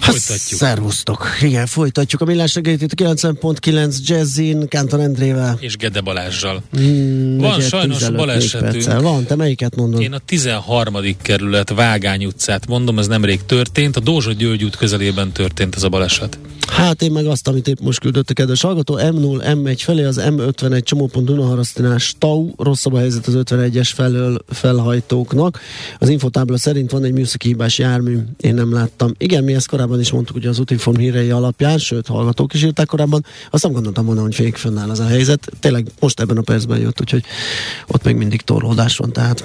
Folytatjuk. Szervusztok. Igen, folytatjuk a millás reggelit itt a 90.9 Jazzin, Kántor Endrével. És Gede Balázsjal. Mm, Van sajnos balesetünk. Van, te melyiket mondod? Én a 13. kerület Vágány utcát mondom, ez nemrég történt. A Dózsa György út közelében történt ez a baleset. Hát én meg azt, amit épp most küldött a kedves hallgató, M0, M1 felé, az M51 csomópont Dunaharasztinás Tau, rosszabb a helyzet az 51-es felől felhajtóknak. Az infotábla szerint van egy műszaki hibás jármű, én nem láttam. Igen, mi ezt korábban is mondtuk, hogy az útinform hírei alapján, sőt, hallgatók is írták korábban, azt nem gondoltam volna, hogy fék fönnáll az a helyzet. Tényleg most ebben a percben jött, úgyhogy ott még mindig torlódás van, tehát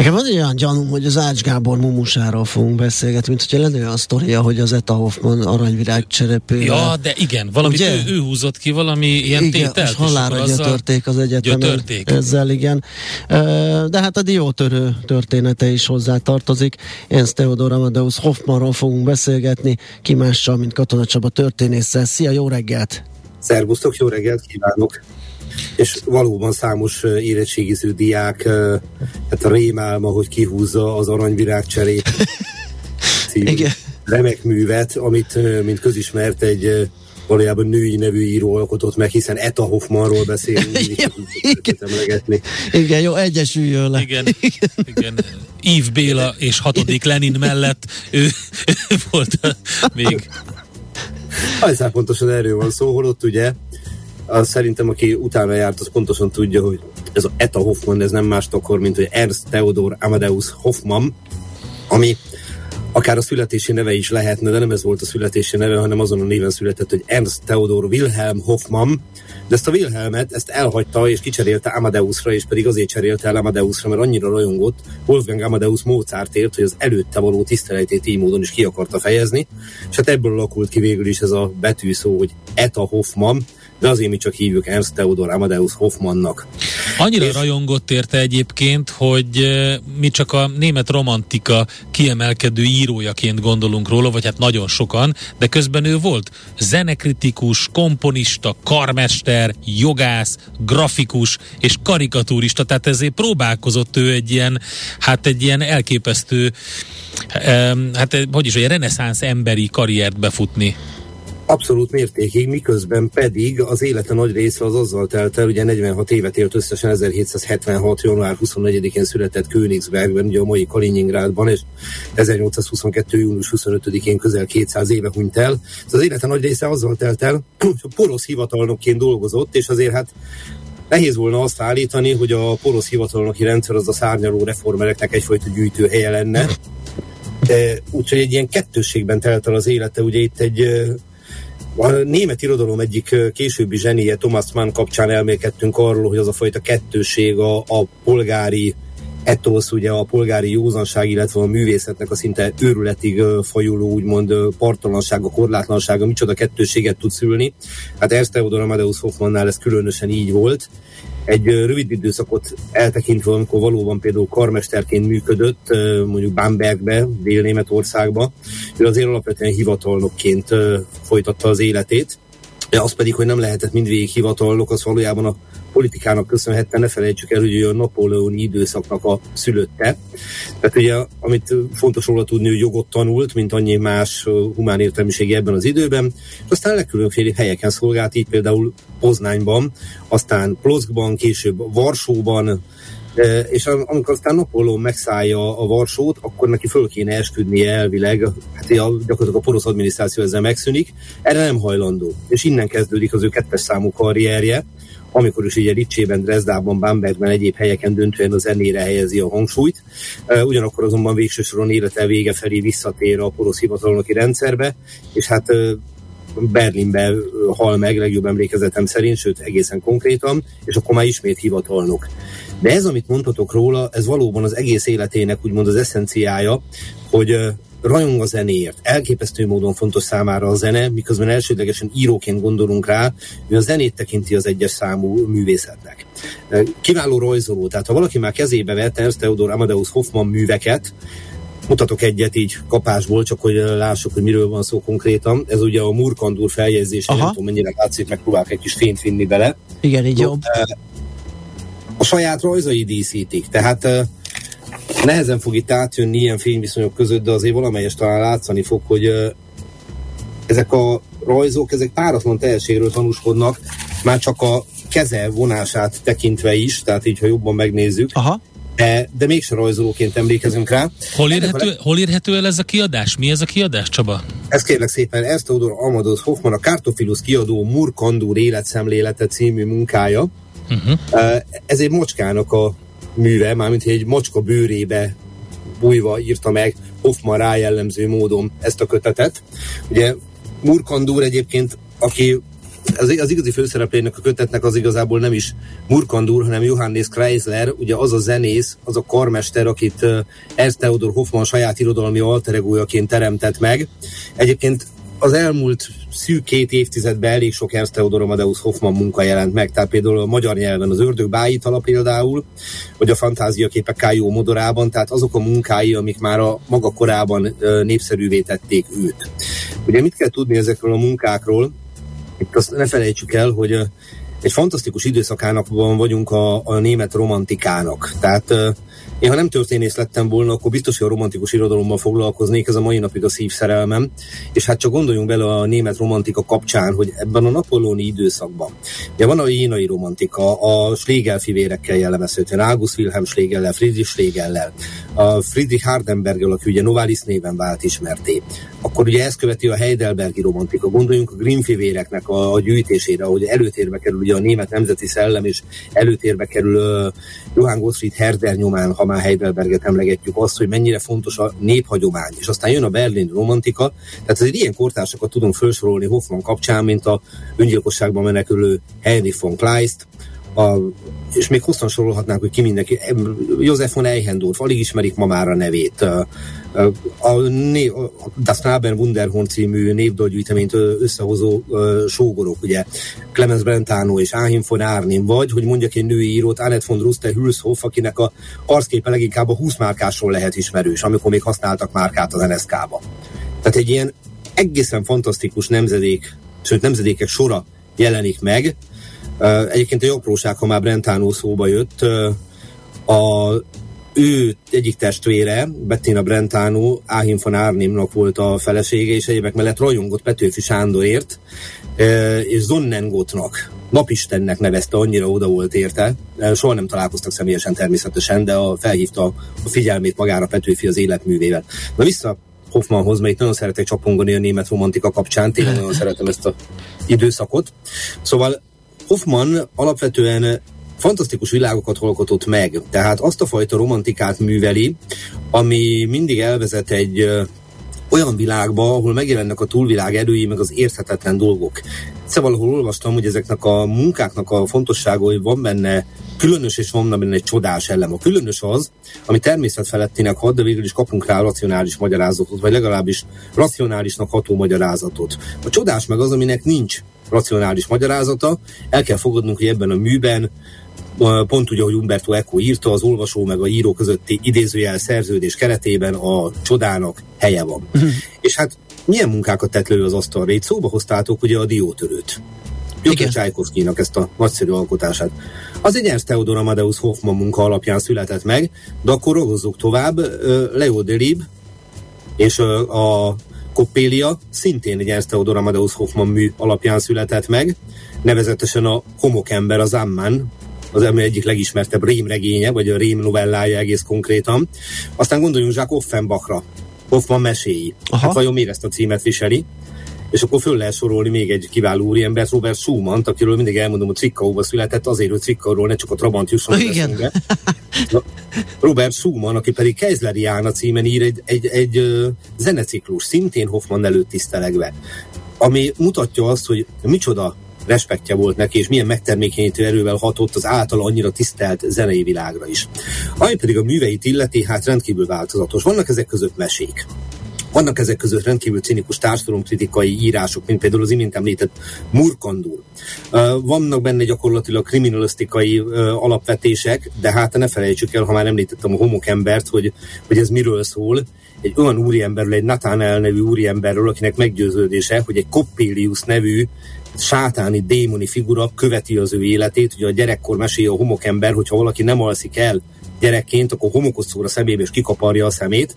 Nekem van egy olyan gyanúm, hogy az Ács Gábor mumusáról fogunk beszélgetni, mint hogyha lenne olyan sztoria, hogy az Eta Hoffman aranyvirág cserepő. Ja, de igen, valamit ő, ő, húzott ki, valami ilyen igen, tételt. És halára gyötörték az egyetemen. Gyötörték. Ezzel, igen. De hát a diótörő története is hozzá tartozik. Jens Theodor Amadeus Hoffmanról fogunk beszélgetni, ki mással, mint Katona Csaba történésszel. Szia, jó reggelt! Szervusztok, jó reggelt kívánok! És valóban számos érettségiző diák hát a rémálma, hogy kihúzza az aranyvirág cserét Igen. remek művet, amit, mint közismert, egy valójában női nevű író alkotott meg, hiszen Eta Hoffmanról beszélünk. igen. igen, jó, egyesüljön le. Igen, igen. Ív Béla és hatodik Lenin mellett ő, ő volt még. Ajszán pontosan erről van szó, holott ugye az szerintem, aki utána járt, az pontosan tudja, hogy ez a Eta Hoffman, ez nem más akkor, mint hogy Ernst Theodor Amadeus Hoffman, ami akár a születési neve is lehetne, de nem ez volt a születési neve, hanem azon a néven született, hogy Ernst Theodor Wilhelm Hoffman, de ezt a Wilhelmet, ezt elhagyta és kicserélte Amadeusra, és pedig azért cserélte el Amadeusra, mert annyira rajongott Wolfgang Amadeus Mozartért, hogy az előtte való tiszteletét így módon is ki akarta fejezni, és hát ebből alakult ki végül is ez a betűszó, hogy Eta Hoffman, de azért mi csak hívjuk Ernst Theodor Amadeus Hoffmannak. Annyira és... rajongott érte egyébként, hogy mi csak a német romantika kiemelkedő írójaként gondolunk róla, vagy hát nagyon sokan, de közben ő volt zenekritikus, komponista, karmester, jogász, grafikus és karikatúrista, tehát ezért próbálkozott ő egy ilyen, hát egy ilyen elképesztő, hát hogy is, egy reneszánsz emberi karriert befutni. Abszolút mértékig, miközben pedig az élete nagy része az azzal telt el, ugye 46 évet élt összesen 1776. január 24-én született Königsbergben, ugye a mai Kaliningrádban, és 1822. június 25-én közel 200 éve hunyt el. Az élete nagy része azzal telt el, hogy porosz hivatalnokként dolgozott, és azért hát Nehéz volna azt állítani, hogy a porosz hivatalnoki rendszer az a szárnyaló reformereknek egyfajta gyűjtőhelye lenne. Úgyhogy egy ilyen kettősségben telt el az élete. Ugye itt egy a német irodalom egyik későbbi zsenie, Thomas Mann kapcsán elmélkedtünk arról, hogy az a fajta kettőség a, a polgári etosz, ugye a polgári józanság, illetve a művészetnek a szinte őrületig fajuló, úgymond partalansága, korlátlansága, micsoda kettőséget tud szülni. Hát Ernst Theodor Amadeus Hoffmannnál ez különösen így volt. Egy rövid időszakot eltekintve, amikor valóban például karmesterként működött, mondjuk Bambergbe, Dél-Németországba, ő azért alapvetően hivatalnokként folytatta az életét. Az pedig, hogy nem lehetett mindvégig hivatalnok, az valójában a politikának köszönhette, ne felejtsük el, hogy ő a napóleoni időszaknak a szülötte. Tehát ugye, amit fontos róla tudni, hogy jogot tanult, mint annyi más humán értelmiségi ebben az időben, és aztán legkülönféle helyeken szolgált, így például Poznányban, aztán Plockban, később Varsóban, és amikor aztán Napolón megszállja a Varsót, akkor neki föl kéne esküdnie elvileg, hát gyakorlatilag a porosz adminisztráció ezzel megszűnik, erre nem hajlandó. És innen kezdődik az ő kettes számú karrierje, amikor is ugye Ricsében, Dresdában, Bambergben, egyéb helyeken döntően a zenére helyezi a hangsúlyt. Ugyanakkor azonban végső soron élete vége felé visszatér a porosz hivatalnoki rendszerbe, és hát Berlinbe hal meg, legjobb emlékezetem szerint, sőt egészen konkrétan, és akkor már ismét hivatalnok. De ez, amit mondhatok róla, ez valóban az egész életének úgymond az eszenciája, hogy rajong a zenéért. Elképesztő módon fontos számára a zene, miközben elsődlegesen íróként gondolunk rá, hogy a zenét tekinti az egyes számú művészetnek. Kiváló rajzoló, tehát ha valaki már kezébe vett Ernst Theodor Amadeus Hoffman műveket, mutatok egyet így kapásból, csak hogy lássuk, hogy miről van szó konkrétan. Ez ugye a Murkandur feljegyzés, nem tudom mennyire látszik, megpróbálok egy kis fényt vinni bele. Igen, így jobb. A saját rajzai díszítik, tehát nehezen fog itt átjönni ilyen fényviszonyok között, de azért valamelyest talán látszani fog, hogy ezek a rajzok, ezek páratlan teljességről tanúskodnak, már csak a keze vonását tekintve is, tehát így, ha jobban megnézzük. Aha. De, de mégse rajzolóként emlékezünk rá. Hol érhető, le... hol érhető el ez a kiadás? Mi ez a kiadás, Csaba? Ez kérlek szépen Ernst Theodor Amadeus Hoffman, a Kartofilus kiadó Murkandur életszemlélete című munkája. Uh-huh. Ez egy mocskának a műve, mármint egy mocska bőrébe bújva írta meg Hoffman rájellemző módon ezt a kötetet. Ugye Murkandur egyébként, aki az, az igazi főszereplének a kötetnek az igazából nem is Murkandur, hanem Johannes Kreisler, ugye az a zenész, az a karmester, akit Ernst Theodor Hoffman saját irodalmi alteregójaként teremtett meg. Egyébként az elmúlt szűk két évtizedben elég sok Ernst Theodor Amadeus Hoffman munka jelent meg, tehát például a magyar nyelven az Ördög Bájitala például, vagy a fantáziaképek Kájó Modorában, tehát azok a munkái, amik már a maga korában népszerűvé tették őt. Ugye mit kell tudni ezekről a munkákról? Itt azt ne felejtsük el, hogy egy fantasztikus időszakának vagyunk a, a német romantikának. Tehát én ha nem történész lettem volna, akkor biztos, hogy a romantikus irodalommal foglalkoznék, ez a mai napig a szívszerelmem. És hát csak gondoljunk bele a német romantika kapcsán, hogy ebben a napolóni időszakban, ugye van a jénai romantika, a Schlegel fivérekkel jellemezhetően, August Wilhelm Schlegellel, Friedrich Schlegellel, a Friedrich Hardenberggel, aki ugye Novalis néven vált ismerté. Akkor ugye ezt követi a Heidelbergi romantika. Gondoljunk a Grimm fivéreknek a, a gyűjtésére, hogy előtérbe kerül ugye a német nemzeti szellem, és előtérbe kerül uh, Johann Gottfried Herder nyomán, ha már Heidelberget emlegetjük, azt, hogy mennyire fontos a néphagyomány. És aztán jön a Berlin romantika, tehát azért ilyen kortársakat tudunk felsorolni Hoffman kapcsán, mint a öngyilkosságban menekülő Heinrich von Kleist, a, és még hosszan sorolhatnánk, hogy ki mindenki. József von Eichendorf, alig ismerik ma már a nevét. A, a, a Das Naben Wunderhorn című névdalgyűjteményt összehozó sógorok, ugye Clemens Brentano és Ahim von Arnim, vagy, hogy mondjak egy női írót, Annette von Ruste Hülshoff, akinek a arcképe leginkább a 20 márkásról lehet ismerős, amikor még használtak márkát az NSK-ba. Tehát egy ilyen egészen fantasztikus nemzedék, sőt nemzedékek sora jelenik meg, Egyébként egy apróság, ha már Brentano szóba jött, a ő egyik testvére, Bettina Brentano, Áhim von Árnimnak volt a felesége, és egyébek mellett rajongott Petőfi Sándorért, és Zonnengotnak, napistennek nevezte, annyira oda volt érte. Soha nem találkoztak személyesen természetesen, de a, felhívta a figyelmét magára Petőfi az életművével. Na vissza Hoffmanhoz, mert itt nagyon szeretek csapongani a német romantika kapcsán, tényleg nagyon szeretem ezt a időszakot. Szóval Hoffman alapvetően fantasztikus világokat alkotott meg. Tehát azt a fajta romantikát műveli, ami mindig elvezet egy olyan világba, ahol megjelennek a túlvilág erői, meg az érthetetlen dolgok. Szóval valahol olvastam, hogy ezeknek a munkáknak a fontossága, hogy van benne különös és van benne egy csodás elem. A különös az, ami természetfelettinek hat, de végül is kapunk rá racionális magyarázatot, vagy legalábbis racionálisnak ható magyarázatot. A csodás meg az, aminek nincs racionális magyarázata. El kell fogadnunk, hogy ebben a műben pont úgy, ahogy Umberto Eco írta, az olvasó meg a író közötti idézőjel szerződés keretében a csodának helye van. Uh-huh. És hát milyen munkákat tett lő az asztalra? Itt szóba hoztátok ugye a diótörőt. Gyöke Csajkovszkinak ezt a nagyszerű alkotását. Az egy Ernst Theodor Amadeus Hoffman munka alapján született meg, de akkor rogozzuk tovább. Leo Delib és a Coppélia szintén egy Ernst Theodor Amadeus Hoffman mű alapján született meg, nevezetesen a Homokember az Amman az egyik legismertebb rémregénye, vagy a rém novellája egész konkrétan. Aztán gondoljunk Jacques Offenbachra, Hoffman meséi. Aha. Hát vajon miért ezt a címet viseli? És akkor föl lehet sorolni még egy kiváló úriember, Robert Schumann, akiről mindig elmondom, hogy Cikkauba született, azért, hogy Cikkauról ne csak a Trabant jusson Igen. Robert Schumann, aki pedig Keizleri Jána címen ír egy, egy, egy, egy zeneciklus, szintén Hoffman előtt tisztelegve, ami mutatja azt, hogy micsoda respektje volt neki, és milyen megtermékenyítő erővel hatott az által annyira tisztelt zenei világra is. Ami pedig a műveit illeti, hát rendkívül változatos. Vannak ezek között mesék. Vannak ezek között rendkívül cinikus társadalomkritikai írások, mint például az imént említett Murkandul. Vannak benne gyakorlatilag kriminalisztikai alapvetések, de hát ne felejtsük el, ha már említettem a homokembert, hogy, hogy ez miről szól. Egy olyan úriemberről, egy Nathanael nevű úriemberről, akinek meggyőződése, hogy egy Coppelius nevű sátáni, démoni figura követi az ő életét. Ugye a gyerekkor mesél a homokember, hogyha valaki nem alszik el gyerekként, akkor homokot szóra a szemébe és kikaparja a szemét,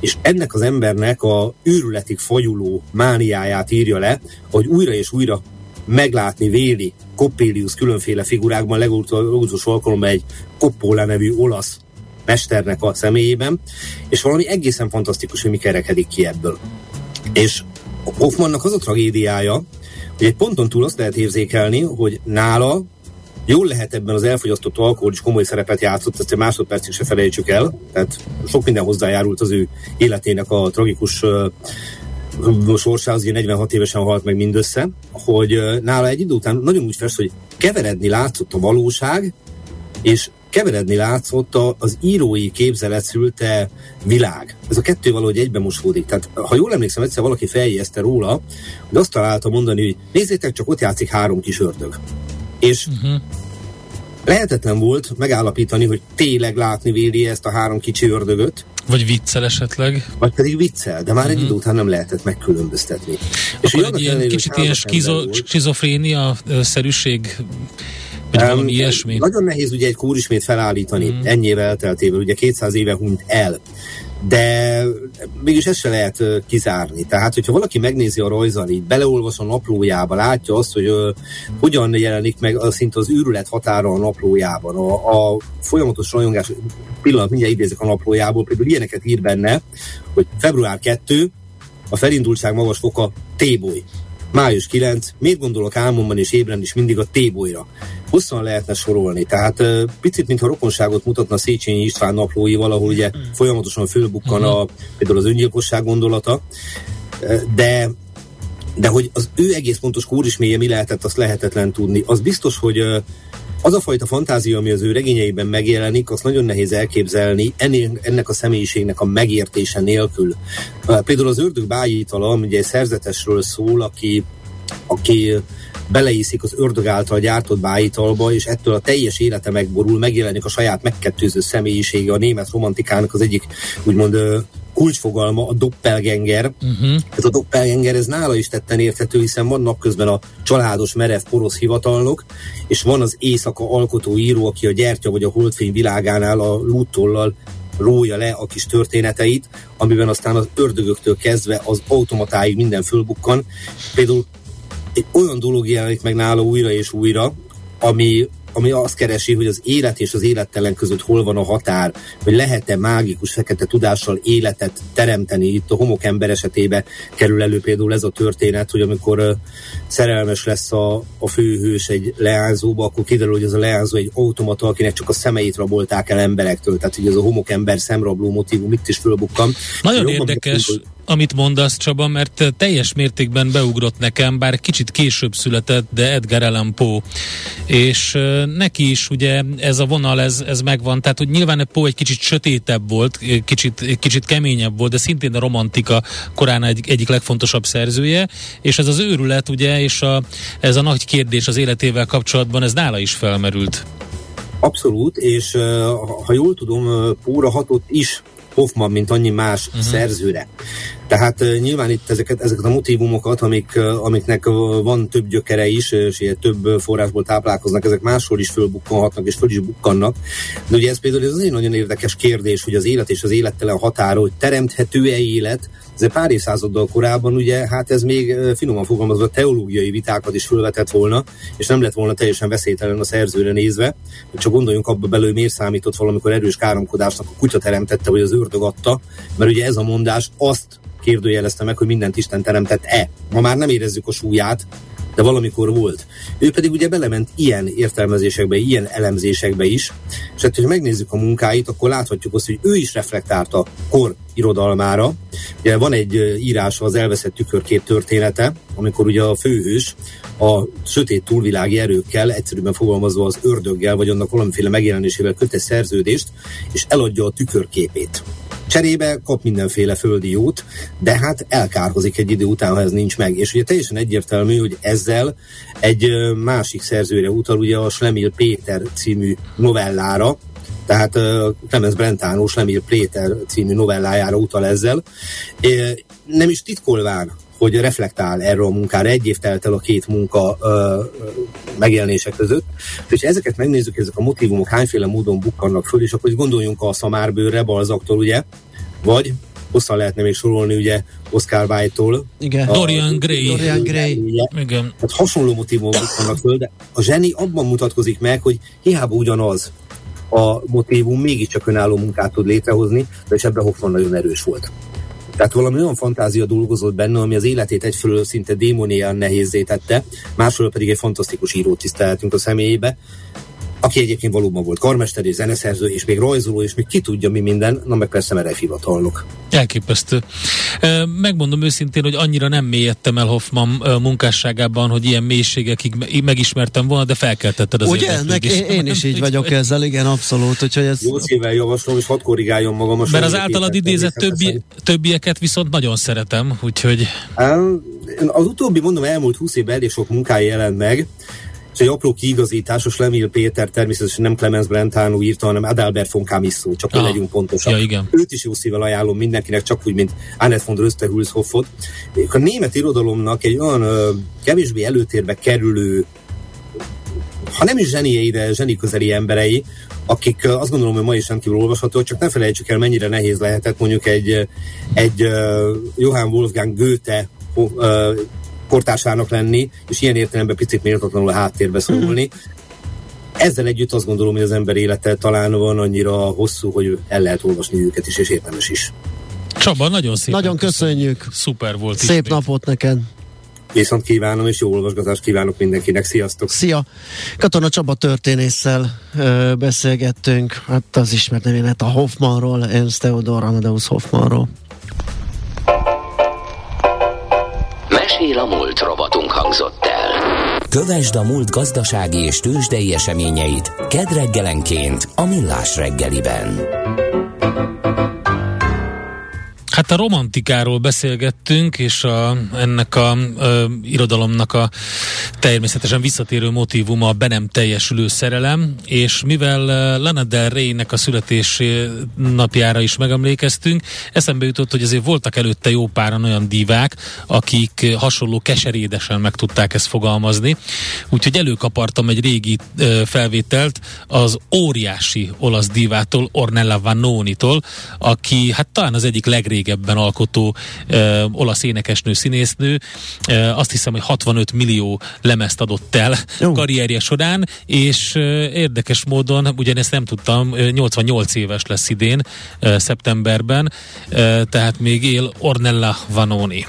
és ennek az embernek a őrületig fajuló mániáját írja le, hogy újra és újra meglátni véli Coppelius különféle figurákban, legutolsó alkalommal egy Coppola nevű olasz mesternek a személyében, és valami egészen fantasztikus, hogy mi kerekedik ki ebből. És Hoffmannak az a tragédiája, hogy egy ponton túl azt lehet érzékelni, hogy nála Jól lehet ebben az elfogyasztott alkohol is komoly szerepet játszott, ezt egy másodpercig se felejtsük el. Tehát sok minden hozzájárult az ő életének a tragikus uh, sorsához, ugye 46 évesen halt meg mindössze, hogy nála egy idő után nagyon úgy fest, hogy keveredni látszott a valóság, és keveredni látszott az írói képzelet szülte világ. Ez a kettő valahogy egybe mosódik. Tehát, ha jól emlékszem, egyszer valaki feljegyezte róla, hogy azt találta mondani, hogy nézzétek, csak ott játszik három kis ördög. És uh-huh. lehetetlen volt megállapítani, hogy tényleg látni véli ezt a három kicsi ördögöt. Vagy viccel esetleg. Vagy pedig viccel, de már uh-huh. egy mhm. idő után nem lehetett megkülönböztetni. És Akkor egy ilyen kicsit ilyen skizofrénia-szerűség vagy um, valami ilyesmi? Nagyon nehéz ugye egy kórismét felállítani mm. ennyi elteltével, ugye 200 éve hunyt el de mégis ezt se lehet kizárni. Tehát, hogyha valaki megnézi a rajzanit, beleolvas a naplójába, látja azt, hogy uh, hogyan jelenik meg uh, szinte az űrület határa a naplójában. A, a folyamatos rajongás, pillanat, mindjárt idézek a naplójából, például ilyeneket ír benne, hogy február 2, a felindultság magas foka T-boly. Május 9, miért gondolok álmomban és ébren is mindig a T-bolyra? Hosszan lehetne sorolni, tehát picit, mintha rokonságot mutatna Széchenyi István naplóival, ahol ugye mm. folyamatosan fölbukkan a, például az öngyilkosság gondolata, de de hogy az ő egész pontos kórismélye mi lehetett, azt lehetetlen tudni. Az biztos, hogy az a fajta fantázia, ami az ő regényeiben megjelenik, azt nagyon nehéz elképzelni ennek a személyiségnek a megértése nélkül. Például az ördög bájítala, ami ugye egy szerzetesről szól, aki, aki beleiszik az ördög által gyártott bájitalba, és ettől a teljes élete megborul, megjelenik a saját megkettőző személyisége, a német romantikának az egyik úgymond kulcsfogalma a doppelgenger. Uh-huh. Ez a doppelgenger, ez nála is tetten érthető, hiszen van napközben a családos merev porosz hivatalnok, és van az éjszaka alkotó író, aki a gyertya vagy a holdfény világánál a lúttollal rója le a kis történeteit, amiben aztán az ördögöktől kezdve az automatáig minden fölbukkan. Például egy olyan dolog jelenik meg nála újra és újra, ami ami azt keresi, hogy az élet és az élettelen között hol van a határ, hogy lehet-e mágikus fekete tudással életet teremteni. Itt a homokember esetében kerül elő például ez a történet, hogy amikor uh, szerelmes lesz a, a főhős egy leányzóba, akkor kiderül, hogy ez a leányzó egy automata, akinek csak a szemeit rabolták el emberektől. Tehát, hogy ez a homokember szemrabló motivum itt is fölbukkan. Nagyon érdekes. Hogy amit mondasz Csaba, mert teljes mértékben beugrott nekem, bár kicsit később született, de Edgar Allan Poe. És neki is ugye ez a vonal, ez, ez megvan, tehát hogy nyilván Poe egy kicsit sötétebb volt, kicsit, kicsit keményebb volt, de szintén a romantika korán egy, egyik legfontosabb szerzője, és ez az őrület ugye, és a, ez a nagy kérdés az életével kapcsolatban, ez nála is felmerült. Abszolút, és ha jól tudom, Póra hatott is Hoffman, mint annyi más uh-huh. szerzőre. Tehát nyilván itt ezeket, ezeket a motivumokat, amik, amiknek van több gyökere is, és ilyen több forrásból táplálkoznak, ezek máshol is fölbukkanhatnak, és föl is bukkannak. De ugye ez például ez egy nagyon érdekes kérdés, hogy az élet és az élettelen határa, hogy teremthető-e élet, egy pár évszázaddal korábban ugye, hát ez még finoman fogalmazva teológiai vitákat is felvetett volna, és nem lett volna teljesen veszélytelen a szerzőre nézve. Csak gondoljunk abba belőle, miért számított valamikor erős káromkodásnak a kutya teremtette, vagy az ördög adta, mert ugye ez a mondás azt kérdőjelezte meg, hogy mindent Isten teremtett-e. Ma már nem érezzük a súlyát, de valamikor volt. Ő pedig ugye belement ilyen értelmezésekbe, ilyen elemzésekbe is, és hát, hogyha megnézzük a munkáit, akkor láthatjuk azt, hogy ő is reflektált a kor irodalmára. Ugye van egy írás az elveszett tükörkép története, amikor ugye a főhős a sötét túlvilági erőkkel, egyszerűen fogalmazva az ördöggel, vagy annak valamiféle megjelenésével köt egy szerződést, és eladja a tükörképét. Cserébe kap mindenféle földi jót, de hát elkárhozik egy idő után, ha ez nincs meg. És ugye teljesen egyértelmű, hogy ezzel egy másik szerzőre utal, ugye a Slemil Péter című novellára, tehát uh, Clemens Brentano Slemil Péter című novellájára utal ezzel. Nem is titkolván hogy reflektál erről a munkára. Egy év telt el a két munka ö, megjelenése között. És ezeket megnézzük, ezek a motivumok hányféle módon bukkannak föl, és akkor gondoljunk a szamárbőrre, Balzaktól, ugye, vagy hosszan lehetne még sorolni, ugye, Oscar Wilde-tól. Igen. A, Dorian Gray. Dorian Gray. Igen. Tehát hasonló motivumok bukkannak föl, de a zseni abban mutatkozik meg, hogy hiába ugyanaz a motivum, mégiscsak önálló munkát tud létrehozni, és ebben Hoffman nagyon erős volt. Tehát valami olyan fantázia dolgozott benne, ami az életét egyfelől szinte démonián nehézé tette, másfelől pedig egy fantasztikus írót tiszteltünk a személyébe, aki egyébként valóban volt karmester és zeneszerző, és még rajzoló, és még ki tudja mi minden, na meg persze merev hivatalnok. Elképesztő. Megmondom őszintén, hogy annyira nem mélyedtem el Hoffman munkásságában, hogy ilyen mélységekig megismertem volna, de felkeltetted az Ugye? Nek, én, én is így vagyok ezzel, igen, abszolót. Úgyhogy ez... Jó szívvel javaslom, és hadd korrigáljon magam. A Mert az általad idézett többi, többieket viszont nagyon szeretem, úgyhogy... Az utóbbi, mondom, elmúlt 20 évben elég sok munkája jelent meg, és egy apró kiigazításos Lemil Péter természetesen nem Clemens Brentano írta, hanem Adalbert von Camisso, csak hogy legyünk pontosak. Ja, igen. Őt is jó szívvel ajánlom mindenkinek, csak úgy, mint Annette von Rösterhulzhoffot. A német irodalomnak egy olyan ö, kevésbé előtérbe kerülő ha nem is zseniei, de zseni közeli emberei, akik azt gondolom, hogy ma is rendkívül olvasható, csak ne felejtsük el, mennyire nehéz lehetett mondjuk egy, egy Johann Wolfgang Goethe kortársának lenni, és ilyen értelemben picit méltatlanul a háttérbe szólni. Mm-hmm. Ezzel együtt azt gondolom, hogy az ember élete talán van annyira hosszú, hogy el lehet olvasni őket is, és érdemes is. Csaba, nagyon szépen Nagyon köszönjük. Szuper volt Szép ismét. napot neked. Viszont kívánom, és jó olvasgatást kívánok mindenkinek. Sziasztok! Szia! Katona Csaba történésszel ö, beszélgettünk, hát az ismert nevénet a Hoffmanról, Ernst Theodor Amadeus Hoffmanról. Mesél a múlt robotunk hangzott el. Kövesd a múlt gazdasági és tőzsdei eseményeit kedd reggelenként a Millás reggeliben. Hát a romantikáról beszélgettünk, és a, ennek a ö, irodalomnak a természetesen visszatérő motivuma a be nem teljesülő szerelem, és mivel Lana Del Rey-nek a születés napjára is megemlékeztünk, eszembe jutott, hogy azért voltak előtte jó páran olyan divák, akik hasonló keserédesen meg tudták ezt fogalmazni, úgyhogy előkapartam egy régi felvételt az óriási olasz divától, Ornella Vannoni-tól, aki hát talán az egyik legrégebb régebben alkotó ö, olasz énekesnő, színésznő. Ö, azt hiszem, hogy 65 millió lemezt adott el Jó. karrierje során, és ö, érdekes módon, ugyanezt nem tudtam, 88 éves lesz idén, ö, szeptemberben, ö, tehát még él Ornella Vanoni.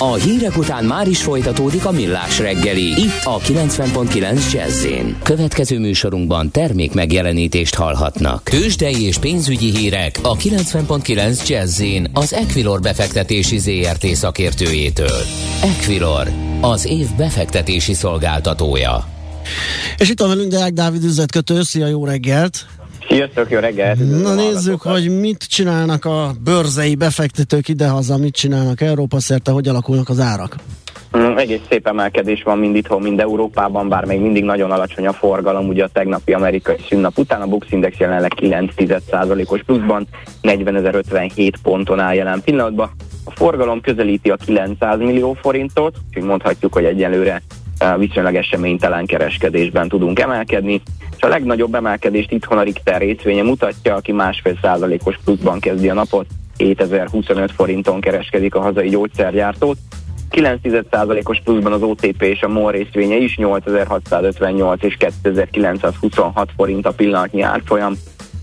A hírek után már is folytatódik a millás reggeli. Itt a 90.9 jazz Következő műsorunkban termék megjelenítést hallhatnak. Tőzsdei és pénzügyi hírek a 90.9 jazz az Equilor befektetési ZRT szakértőjétől. Equilor, az év befektetési szolgáltatója. És itt van velünk Deák Dávid üzletkötő, szia, jó reggelt! Sziasztok, jó reggelt! Na nézzük, hogy mit csinálnak a bőrzei befektetők idehaza, mit csinálnak Európa szerte, hogy alakulnak az árak? Mm, egész szép emelkedés van mind itthon, mind Európában, bár még mindig nagyon alacsony a forgalom. Ugye a tegnapi amerikai szünnap után a Bux Index jelenleg 9,1%-os pluszban, 40.057 ponton áll jelen pillanatban. A forgalom közelíti a 900 millió forintot, úgyhogy mondhatjuk, hogy egyelőre viszonylag eseménytelen kereskedésben tudunk emelkedni, és a legnagyobb emelkedést itthon a Richter részvénye mutatja, aki másfél százalékos pluszban kezdi a napot, 7025 forinton kereskedik a hazai gyógyszergyártót. 9%-os pluszban az OTP és a MOL részvénye is 8658 és 2926 forint a pillanatnyi árfolyam.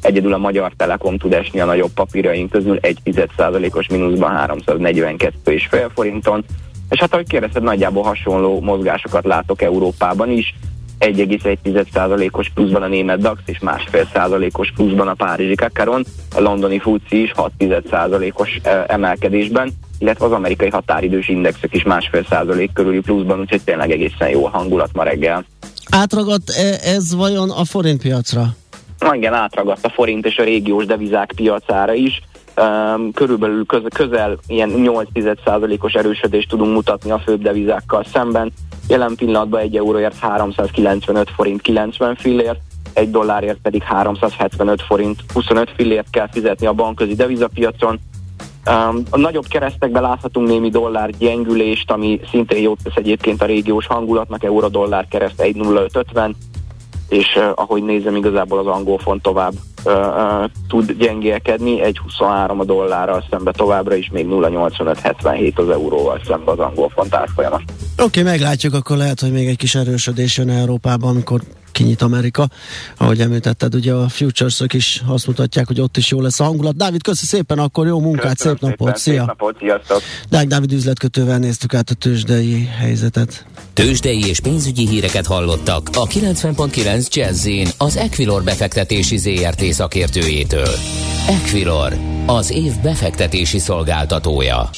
Egyedül a Magyar Telekom tud esni a nagyobb papírjaink közül 1,1%-os mínuszban 342,5 forinton. És hát ahogy kérdezted, nagyjából hasonló mozgásokat látok Európában is. 1,1%-os pluszban a német DAX és másfél százalékos pluszban a párizsi Kakaron, a londoni FUCI is 6%-os emelkedésben, illetve az amerikai határidős indexek is másfél százalék körüli pluszban, úgyhogy tényleg egészen jó a hangulat ma reggel. Átragadt ez vajon a forint piacra? Igen, átragadt a forint és a régiós devizák piacára is. Körülbelül köz, közel ilyen 8%-os erősödést tudunk mutatni a főbb devizákkal szemben. Jelen pillanatban egy euróért 395 forint 90 fillért, egy dollárért pedig 375 forint 25 fillért kell fizetni a bankközi devizapiacon. Um, a nagyobb keresztekben láthatunk némi dollár gyengülést, ami szintén jót tesz egyébként a régiós hangulatnak, euró-dollár kereszt 1.0550, és uh, ahogy nézem, igazából az angol font tovább tud gyengélkedni, 1.23 a dollárral szembe továbbra is, még 0.8577 az euróval szembe az angol font árfolyama. Oké, okay, meglátjuk, akkor lehet, hogy még egy kis erősödés jön Európában, amikor kinyit Amerika. Ahogy említetted, ugye a futures is azt mutatják, hogy ott is jó lesz a hangulat. Dávid, köszi szépen, akkor jó munkát, Köszönöm szép napot, szépen, szia! Szép napot, sziasztok! Dák Dávid üzletkötővel néztük át a tőzsdei helyzetet. Tőzsdei és pénzügyi híreket hallottak a 90.9 jazz az Equilor befektetési ZRT szakértőjétől. Equilor, az év befektetési szolgáltatója.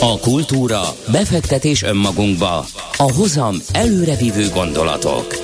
A kultúra, befektetés önmagunkba, a hozam előrevívő gondolatok.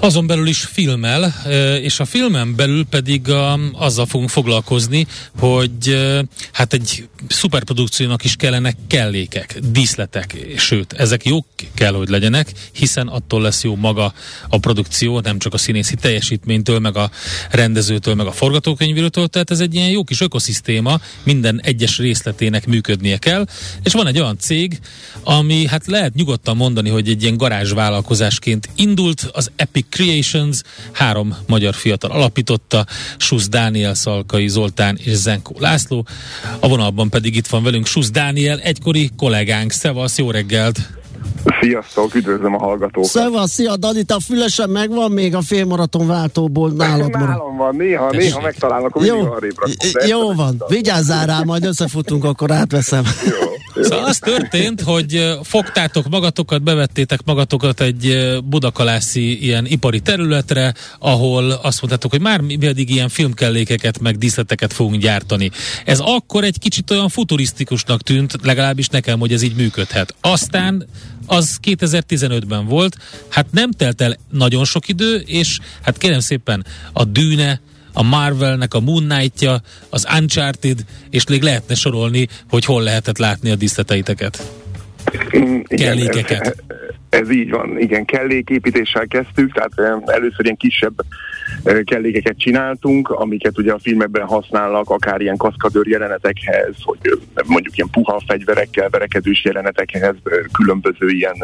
Azon belül is filmmel, és a filmen belül pedig azzal fogunk foglalkozni, hogy hát egy szuperprodukciónak is kellene kellékek, díszletek, sőt, ezek jók kell, hogy legyenek, hiszen attól lesz jó maga a produkció, nem csak a színészi teljesítménytől, meg a rendezőtől, meg a forgatókönyvírótól, tehát ez egy ilyen jó kis ökoszisztéma, minden egyes részletének működnie kell, és van egy olyan cég, ami hát lehet nyugodtan mondani, hogy egy ilyen garázsvállalkozásként indult, az Epic Creations, három magyar fiatal alapította, Susz Dániel, Szalkai Zoltán és Zenkó László. A vonalban pedig itt van velünk Susz Dániel, egykori kollégánk. Szevasz, jó reggelt! Sziasztok, üdvözlöm a hallgatókat! Szevasz, szia Dani, te a fülesen megvan még a félmaraton váltóból nálad? Nálam van, néha, néha megtalálnak, akkor jó, Jó van, vigyázzál rá, majd összefutunk, akkor átveszem. Jó. Szóval az történt, hogy fogtátok magatokat, bevettétek magatokat egy budakalászi ilyen ipari területre, ahol azt mondtátok, hogy már mi addig ilyen filmkellékeket, meg díszleteket fogunk gyártani. Ez akkor egy kicsit olyan futurisztikusnak tűnt, legalábbis nekem, hogy ez így működhet. Aztán az 2015-ben volt, hát nem telt el nagyon sok idő, és hát kérem szépen a dűne, a Marvelnek a Moon Knight-ja, az Uncharted, és még lehetne sorolni, hogy hol lehetett látni a díszleteiteket. Mm, kellékeket. Ez, így van, igen, kelléképítéssel kezdtük, tehát először ilyen kisebb kellékeket csináltunk, amiket ugye a filmekben használnak, akár ilyen kaszkadőr jelenetekhez, hogy mondjuk ilyen puha fegyverekkel, verekedős jelenetekhez, különböző ilyen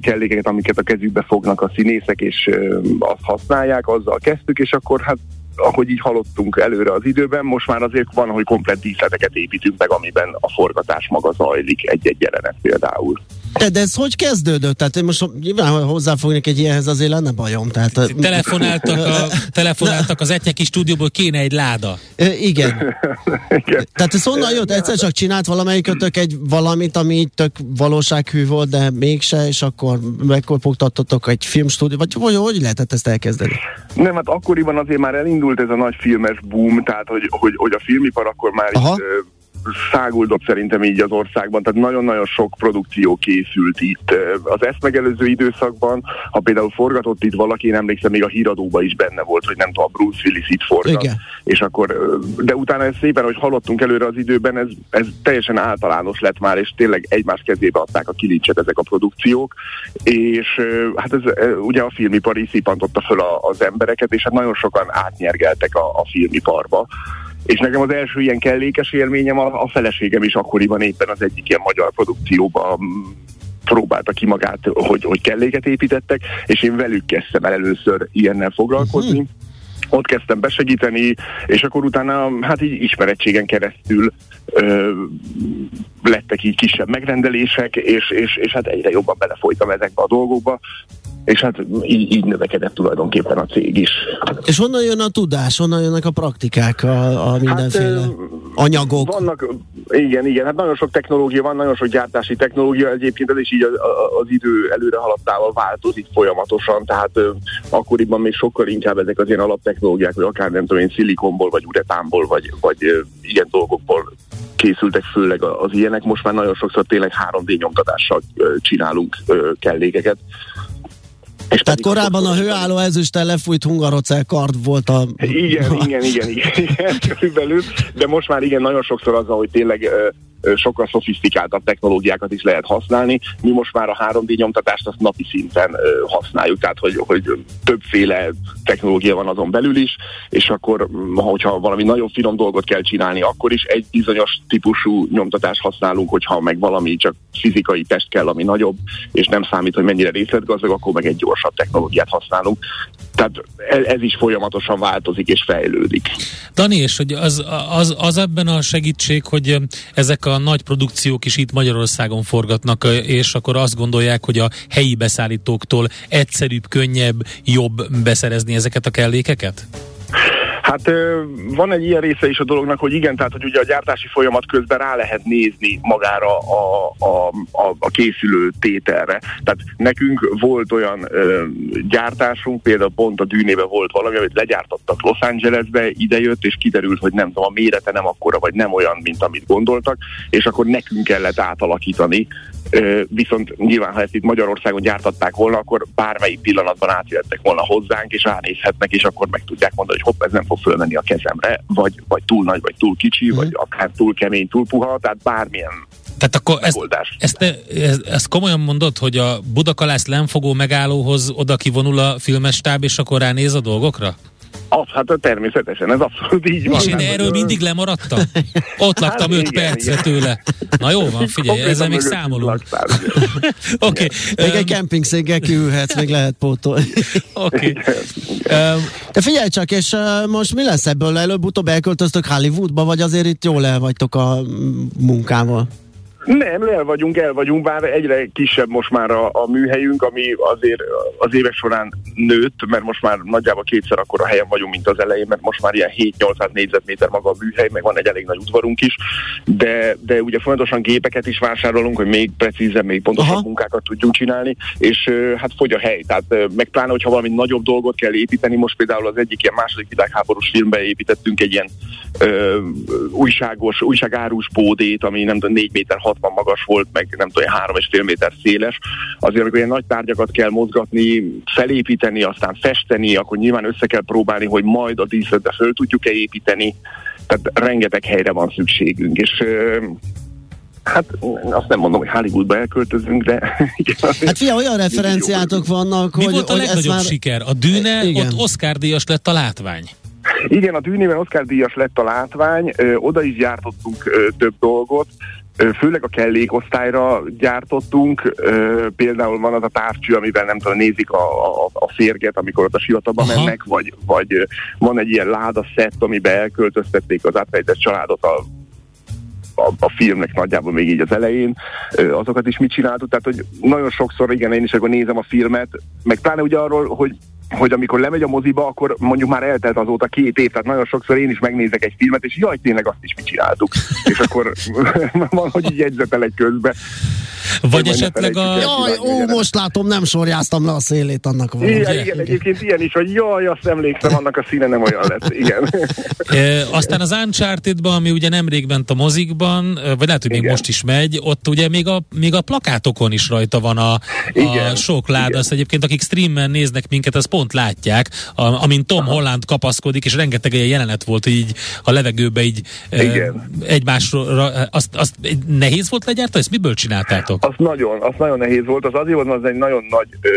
kellékeket, amiket a kezükbe fognak a színészek, és azt használják, azzal kezdtük, és akkor hát ahogy így halottunk előre az időben, most már azért van, hogy komplet díszleteket építünk meg, amiben a forgatás maga zajlik, egy-egy jelenet például. De, de ez hogy kezdődött? Tehát én most nyilván hozzáfognék egy ilyenhez azért lenne bajom. Tehát, telefonáltak, a, telefonáltak az etnyeki stúdióból, kéne egy láda. E, igen. igen. Tehát ez honnan jött? Egyszer csak csinált valamelyikötök egy valamit, ami tök valósághű volt, de mégse, és akkor megkopogtattatok egy filmstúdió, vagy hogy, hogy lehetett ezt elkezdeni? Nem, hát akkoriban azért már elindult ez a nagy filmes boom, tehát hogy, hogy, hogy a filmipar akkor már Aha. itt száguldott szerintem így az országban, tehát nagyon-nagyon sok produkció készült itt. Az ezt megelőző időszakban, ha például forgatott itt valaki, én emlékszem, még a híradóba is benne volt, hogy nem tudom, a Bruce Willis itt forgat. Igen. És akkor, de utána ez szépen, hogy haladtunk előre az időben, ez, ez teljesen általános lett már, és tényleg egymás kezébe adták a kilincset ezek a produkciók, és hát ez ugye a filmipar is szipantotta föl a, az embereket, és hát nagyon sokan átnyergeltek a, a filmiparba. És nekem az első ilyen kellékes élményem a, a feleségem is akkoriban éppen az egyik ilyen magyar produkcióban próbálta ki magát, hogy, hogy kelléket építettek, és én velük kezdtem el először ilyennel foglalkozni. Uh-huh ott kezdtem besegíteni, és akkor utána hát így ismerettségen keresztül ö, lettek így kisebb megrendelések, és, és, és hát egyre jobban belefolytam ezekbe a dolgokba, és hát így, így növekedett tulajdonképpen a cég is. És honnan jön a tudás, honnan jönnek a praktikák, a, a mindenféle hát, anyagok? Vannak, igen, igen, hát nagyon sok technológia van, nagyon sok gyártási technológia, egyébként ez is így az, az idő előre haladtával változik folyamatosan, tehát akkoriban még sokkal inkább ezek az ilyen alaptechnológiák, vagy akár nem tudom én, szilikonból, vagy uretánból, vagy, vagy ilyen dolgokból készültek főleg az ilyenek, most már nagyon sokszor tényleg 3D nyomtatással csinálunk kellékeket, és Tehát korábban a hőálló ezüsttel lefújt hungarocel kard volt a... Igen, igen, igen, igen, igen, körülbelül, de most már igen, nagyon sokszor az, hogy tényleg sokkal szofisztikáltabb technológiákat is lehet használni. Mi most már a 3D nyomtatást azt napi szinten használjuk, tehát hogy, hogy többféle technológia van azon belül is, és akkor, hogyha valami nagyon finom dolgot kell csinálni, akkor is egy bizonyos típusú nyomtatást használunk, hogyha meg valami csak fizikai test kell, ami nagyobb, és nem számít, hogy mennyire részletgazdag, akkor meg egy gyorsabb technológiát használunk. Tehát ez is folyamatosan változik és fejlődik. Dani, és hogy az, az, az ebben a segítség, hogy ezek a nagy produkciók is itt Magyarországon forgatnak, és akkor azt gondolják, hogy a helyi beszállítóktól egyszerűbb, könnyebb, jobb beszerezni ezeket a kellékeket? Hát van egy ilyen része is a dolognak, hogy igen, tehát hogy ugye a gyártási folyamat közben rá lehet nézni magára a, a, a, a készülő tételre. Tehát nekünk volt olyan ö, gyártásunk, például pont a dűnébe volt valami, amit legyártottak Los Angelesbe, idejött, és kiderült, hogy nem tudom, a mérete nem akkora, vagy nem olyan, mint amit gondoltak, és akkor nekünk kellett átalakítani Viszont nyilván, ha ezt itt Magyarországon gyártatták volna, akkor bármelyik pillanatban átjöttek volna hozzánk, és ránézhetnek, és akkor meg tudják mondani, hogy hopp, ez nem fog fölmenni a kezemre, vagy, vagy túl nagy, vagy túl kicsi, mm. vagy akár túl kemény, túl puha, tehát bármilyen tehát akkor ezt, ezt, ezt, ezt komolyan mondod, hogy a Budakalász lemfogó megállóhoz oda kivonul a filmestáb, és akkor ránéz a dolgokra? Az, hát természetesen, ez abszolút így van. És én erről mindig lemaradtam? Ott laktam hát, 5 percre tőle. Na jó van, figyelj, ezzel még számolunk. Oké. okay. Még egy kempingszéggel kiülhetsz, még lehet pótolni. Oké. Okay. De figyelj csak, és uh, most mi lesz ebből? Előbb-utóbb elköltöztök Hollywoodba, vagy azért itt jól el vagytok a munkával? Nem, el vagyunk, el vagyunk, bár egyre kisebb most már a, a műhelyünk, ami azért az évek során nőtt, mert most már nagyjából kétszer akkor a helyen vagyunk, mint az elején, mert most már ilyen 7-800 négyzetméter maga a műhely, meg van egy elég nagy udvarunk is, de, de ugye folyamatosan gépeket is vásárolunk, hogy még precízen, még pontosabb Aha. munkákat tudjunk csinálni, és hát fogy a hely, tehát meg pláne, hogyha valami nagyobb dolgot kell építeni, most például az egyik ilyen második világháborús filmbe építettünk egy ilyen ö, újságos, újságárus bódét, ami nem tudom, 4 méter 60 magas volt, meg nem tudom, 3,5 méter széles. Azért, amikor ilyen nagy tárgyakat kell mozgatni, felépíteni, aztán festeni, akkor nyilván össze kell próbálni, hogy majd a díszletbe föl tudjuk-e építeni. Tehát rengeteg helyre van szükségünk, és Hát azt nem mondom, hogy Hollywoodba elköltözünk, de... Igen, hát fia, olyan referenciátok vannak, Mi hogy... volt a legnagyobb már... siker? A Dűne, igen. ott Oscar díjas lett a látvány. Igen, a Dűnében Oscar díjas lett a látvány, ö, oda is gyártottunk ö, több dolgot, főleg a kellékosztályra gyártottunk, például van az a távcső, amivel nem tudom, nézik a, a, a férget, amikor ott a sivatagba mennek, vagy, vagy van egy ilyen láda szett, amiben elköltöztették az átrejtett családot a a, a filmnek nagyjából még így az elején, azokat is mit csináltuk, tehát hogy nagyon sokszor, igen, én is akkor nézem a filmet, meg pláne ugye arról, hogy hogy amikor lemegy a moziba, akkor mondjuk már eltelt azóta két év, tehát nagyon sokszor én is megnézek egy filmet, és jaj, tényleg azt is mi csináltuk. és akkor van, hogy így jegyzetel egy közbe. Vagy esetleg a... Jaj, ó, most látom, nem sorjáztam le a szélét annak van. Igen, igen, egyébként ilyen is, hogy jaj, azt emlékszem, annak a színe nem olyan lett. Igen. e, aztán az uncharted ami ugye nemrég ment a mozikban, vagy lehet, hogy még igen. most is megy, ott ugye még a, még a plakátokon is rajta van a, a sok láda. Azt egyébként, akik streamen néznek minket, az pont látják, a, amint Tom Aha. Holland kapaszkodik, és rengeteg ilyen jelenet volt, hogy így a levegőbe így igen. egymásra, azt, azt nehéz volt legyártani? Ezt miből csináltátok? Az nagyon, az nagyon nehéz volt, az azért az egy nagyon nagy ö,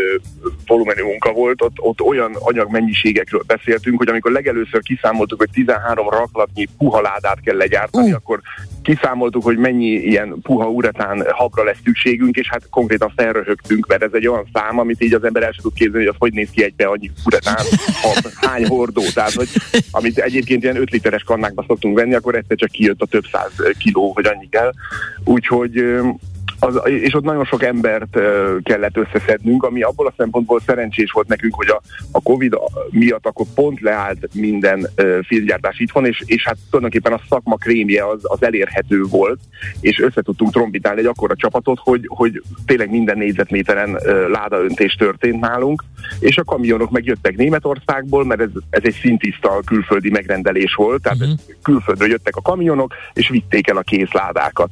volumenű munka volt, ott, ott olyan anyagmennyiségekről beszéltünk, hogy amikor legelőször kiszámoltuk, hogy 13 raklatnyi puha ládát kell legyártani, uh. akkor kiszámoltuk, hogy mennyi ilyen puha uretán habra lesz szükségünk, és hát konkrétan felröhögtünk, mert ez egy olyan szám, amit így az ember el sem tud képzelni, hogy az hogy néz ki egybe annyi uretán hab, hány hordó, tehát hogy amit egyébként ilyen 5 literes kannákba szoktunk venni, akkor egyszer csak kijött a több száz kiló, hogy annyi kell. Úgyhogy az, és ott nagyon sok embert kellett összeszednünk, ami abból a szempontból szerencsés volt nekünk, hogy a, a Covid miatt akkor pont leállt minden filmgyártás itthon, és, és hát tulajdonképpen a szakma krémje az, az elérhető volt, és összetudtunk trombitálni egy akkora csapatot, hogy, hogy tényleg minden négyzetméteren ládaöntés történt nálunk, és a kamionok megjöttek Németországból, mert ez, ez egy szintiszta külföldi megrendelés volt, tehát uh-huh. külföldről jöttek a kamionok, és vitték el a kézládákat.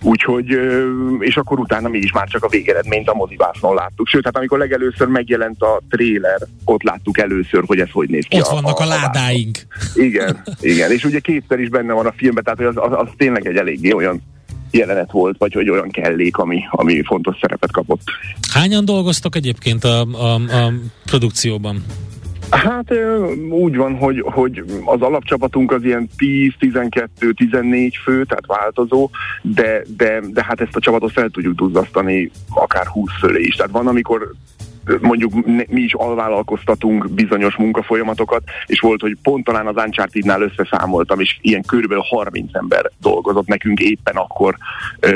Úgyhogy uh, és akkor utána mi is már csak a végeredményt a mozivásznon láttuk. Sőt, hát amikor legelőször megjelent a tréler, ott láttuk először, hogy ez hogy néz ki. Ott a, vannak a, a ládáink. Igen, igen, és ugye kétszer is benne van a filmben, tehát az, az, az tényleg egy eléggé olyan jelenet volt, vagy hogy olyan kellék, ami, ami fontos szerepet kapott. Hányan dolgoztak egyébként a, a, a produkcióban? Hát úgy van, hogy, hogy az alapcsapatunk az ilyen 10-12-14 fő, tehát változó, de, de, de hát ezt a csapatot fel tudjuk duzzasztani akár 20 fölé is. Tehát van, amikor mondjuk mi is alvállalkoztatunk bizonyos munkafolyamatokat, és volt, hogy pont talán az Uncharted-nál összeszámoltam, és ilyen körülbelül 30 ember dolgozott nekünk éppen akkor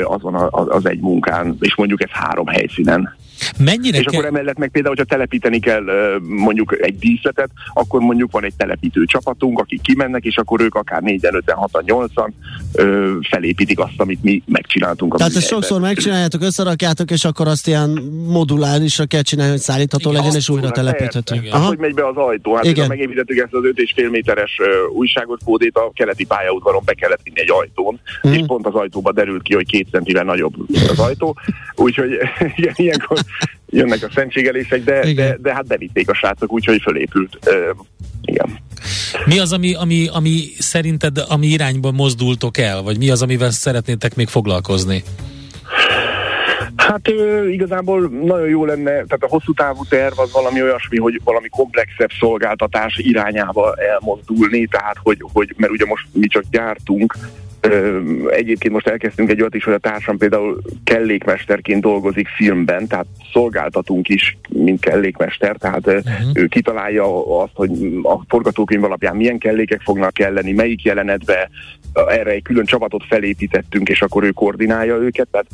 azon az egy munkán, és mondjuk ez három helyszínen. Mennyire és ke- akkor emellett meg például, hogyha telepíteni kell mondjuk egy díszletet, akkor mondjuk van egy telepítő csapatunk, akik kimennek, és akkor ők akár 4 5 6 8 felépítik azt, amit mi megcsináltunk. Tehát ezt sokszor megcsináljátok, összerakjátok, és akkor azt ilyen modulárisra kell csinálni, hogy szállítható Igen, legyen, és újra telepíthető. Hát, hogy megy be az ajtó? Hát Igen. megépítettük ezt az 5,5 méteres újságos kódét, a keleti pályaudvaron be kellett vinni egy ajtón, mm. és pont az ajtóba derült ki, hogy két centivel nagyobb az ajtó, úgyhogy igen, ilyenkor jönnek a szentségelések, de, de, de hát bevitték a srácok, úgyhogy fölépült. Uh, igen. Mi az, ami, ami, ami szerinted, ami irányban mozdultok el, vagy mi az, amivel szeretnétek még foglalkozni? Hát ö, igazából nagyon jó lenne, tehát a hosszú távú terv az valami olyasmi, hogy valami komplexebb szolgáltatás irányába elmozdulni, tehát hogy, hogy mert ugye most mi csak gyártunk, Egyébként most elkezdtünk egy olyat is, hogy a társam például kellékmesterként dolgozik filmben, tehát szolgáltatunk is, mint kellékmester, tehát uh-huh. ő kitalálja azt, hogy a forgatókönyv alapján milyen kellékek fognak kelleni, melyik jelenetbe, erre egy külön csapatot felépítettünk, és akkor ő koordinálja őket, tehát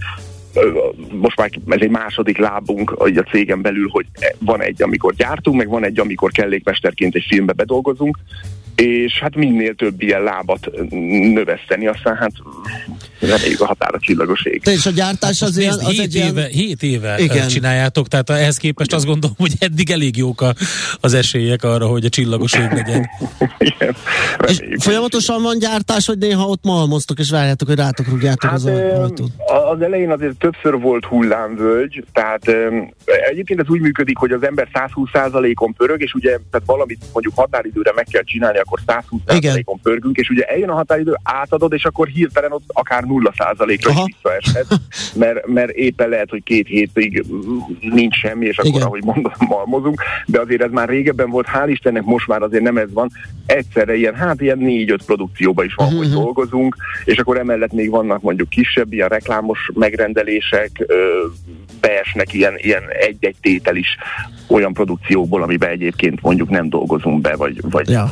most már ez egy második lábunk a cégen belül, hogy van egy, amikor gyártunk, meg van egy, amikor kellékmesterként egy filmbe bedolgozunk, és hát minél több ilyen lábat növeszteni, aztán hát reméljük a határa csillagos ég. És a gyártás hát az, ilyen, az 7 egy éve, ilyen... 7 éve Igen. csináljátok, tehát ehhez képest Igen. azt gondolom, hogy eddig elég jók a, az esélyek arra, hogy a csillagos ég legyen. Igen, és folyamatosan van gyártás, hogy néha ott malmoztok, és várjátok, hogy rátok rúgjátok hát, az ajtót? Az elején azért többször volt hullámvölgy, tehát egyébként ez úgy működik, hogy az ember 120%-on pörög, és ugye tehát valamit mondjuk határidőre meg kell csinálni, akkor 120%-on pörgünk, és ugye eljön a határidő, átadod, és akkor hirtelen ott akár 0%-ra is visszaeshet, mert, mert éppen lehet, hogy két hétig nincs semmi, és akkor, Igen. ahogy mondom, malmozunk, de azért ez már régebben volt, hál' Istennek most már azért nem ez van, egyszerre ilyen, hát ilyen négy-öt produkcióban is van, uh-huh. hogy mhm. dolgozunk, és akkor emellett még vannak mondjuk kisebb, ilyen reklámos megrendelések, beesnek ilyen, ilyen egy-egy tétel is olyan produkcióból, amiben egyébként mondjuk nem dolgozunk be, vagy, vagy ja.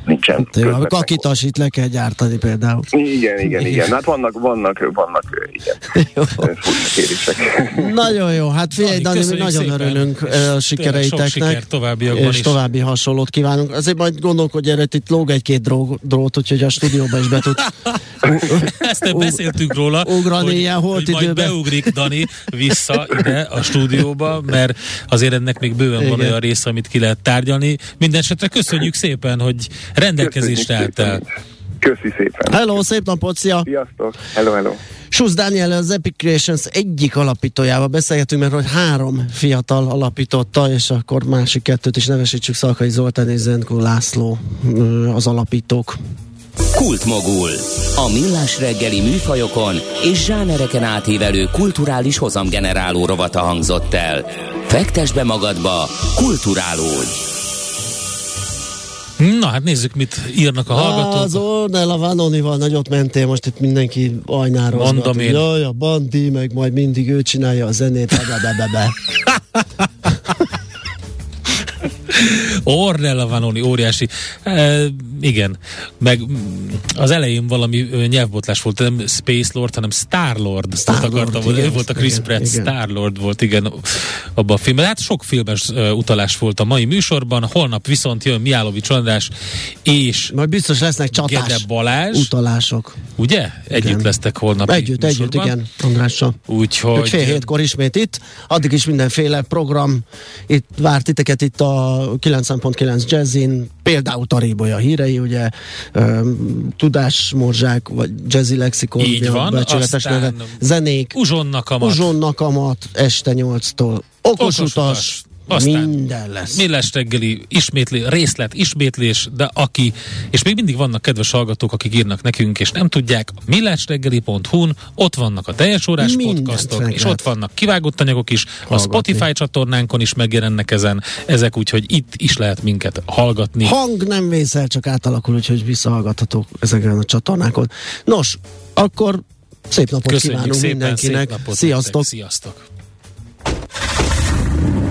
nincsen. Hát, kakitasít le kell gyártani például. Igen, igen, igen. Hát vannak, vannak, vannak igen, Nagyon jó, hát figyelj, Dani, mi nagyon szépen. örülünk a sikereiteknek. Sok siker továbbiakban és is. további hasonlót kívánunk. Azért majd gondolkodj erre, itt lóg egy-két drót, úgyhogy a stúdióba is be tud. Ezt nem beszéltünk róla, ugrani hogy, ilyen hogy majd beugrik Dani vissza ide a stúdióba, mert azért ennek még bőven Igen. van olyan része, amit ki lehet tárgyalni. Mindenesetre köszönjük szépen, hogy rendelkezésre álltál. Köszi szépen. Hello, szép napot, szia! Sziasztok! Hello, hello! Susz Dániel az Epic Creations egyik alapítójával beszélgetünk, mert hogy három fiatal alapította, és akkor másik kettőt is nevesítsük, Szalkai Zoltán és Zenkó László az alapítók. Kultmogul. A millás reggeli műfajokon és zsánereken átívelő kulturális hozamgeneráló rovata hangzott el. Fektes be magadba, kulturálódj! Na hát nézzük, mit írnak a hallgatók. Az Ornella Vanonival nagyot mentél, most itt mindenki ajnáról. Mondom én. Jaj, a Bandi, meg majd mindig ő csinálja a zenét. Be, be, be, be. Ornella Vanoni, óriási. E, igen, meg az elején valami nyelvbotlás volt, nem Space Lord, hanem Star Lord. Star Lord, igen, ő volt a Chris igen, Pratt, igen. Star Lord volt, igen, abban a filmben. Hát sok filmes utalás volt a mai műsorban, holnap viszont jön Miálovics András és Majd biztos lesznek csatás Gede Balázs. utalások. Ugye? Együtt igen. lesztek holnap. Együtt, együtt, igen, Andrással. Úgyhogy... Fél hétkor ismét itt, addig is mindenféle program itt várt titeket itt a 90.9 Jazzin, például Tarébolya hírei, ugye tudásmorzsák, vagy jazzy lexikon, Így van, becsületes neve, zenék, uzsonnakamat. uzsonnakamat este 8-tól, okos, okos utas, utas aztán minden lesz. Millás reggeli, ismétlé, részlet, ismétlés, de aki, és még mindig vannak kedves hallgatók, akik írnak nekünk, és nem tudják, millásreggeli.hu-n ott vannak a teljes órás Mindent podcastok, feklet. és ott vannak kivágott anyagok is, hallgatni. a Spotify csatornánkon is megjelennek ezen, ezek úgyhogy itt is lehet minket hallgatni. Hang nem vészel, csak átalakul, úgyhogy visszahallgathatók ezeken a csatornákon. Nos, akkor szép napot Köszönjük kívánunk szépen, mindenkinek. Szép napot Sziasztok! Nektek. Sziasztok!